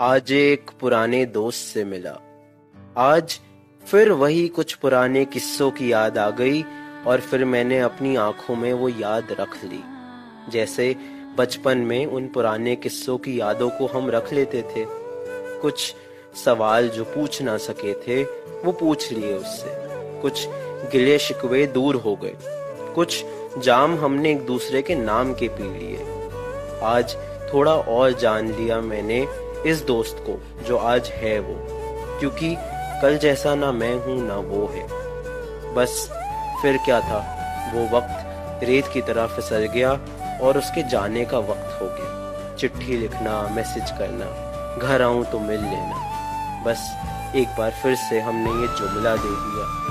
आज एक पुराने दोस्त से मिला। आज फिर वही कुछ पुराने किस्सों की याद आ गई और फिर मैंने अपनी आँखों में वो याद रख ली। जैसे बचपन में उन पुराने किस्सों की यादों को हम रख लेते थे। कुछ सवाल जो पूछ ना सके थे, वो पूछ लिए उससे। कुछ गिले शिकवे दूर हो गए। कुछ जाम हमने एक दूसरे के नाम के पी लिए। आज थोड़ा और जान लिया मैंने इस दोस्त को, जो आज है वो। क्योंकि कल जैसा ना मैं हूँ, ना वो है। बस, फिर क्या था? वो वक्त रेत की तरह फिसल गया और उसके जाने का वक्त हो गया। चिट्ठी लिखना, मैसेज करना, घर आऊँ तो मिल लेना। बस, एक बार फिर से हमने ये जुमला दे दिया।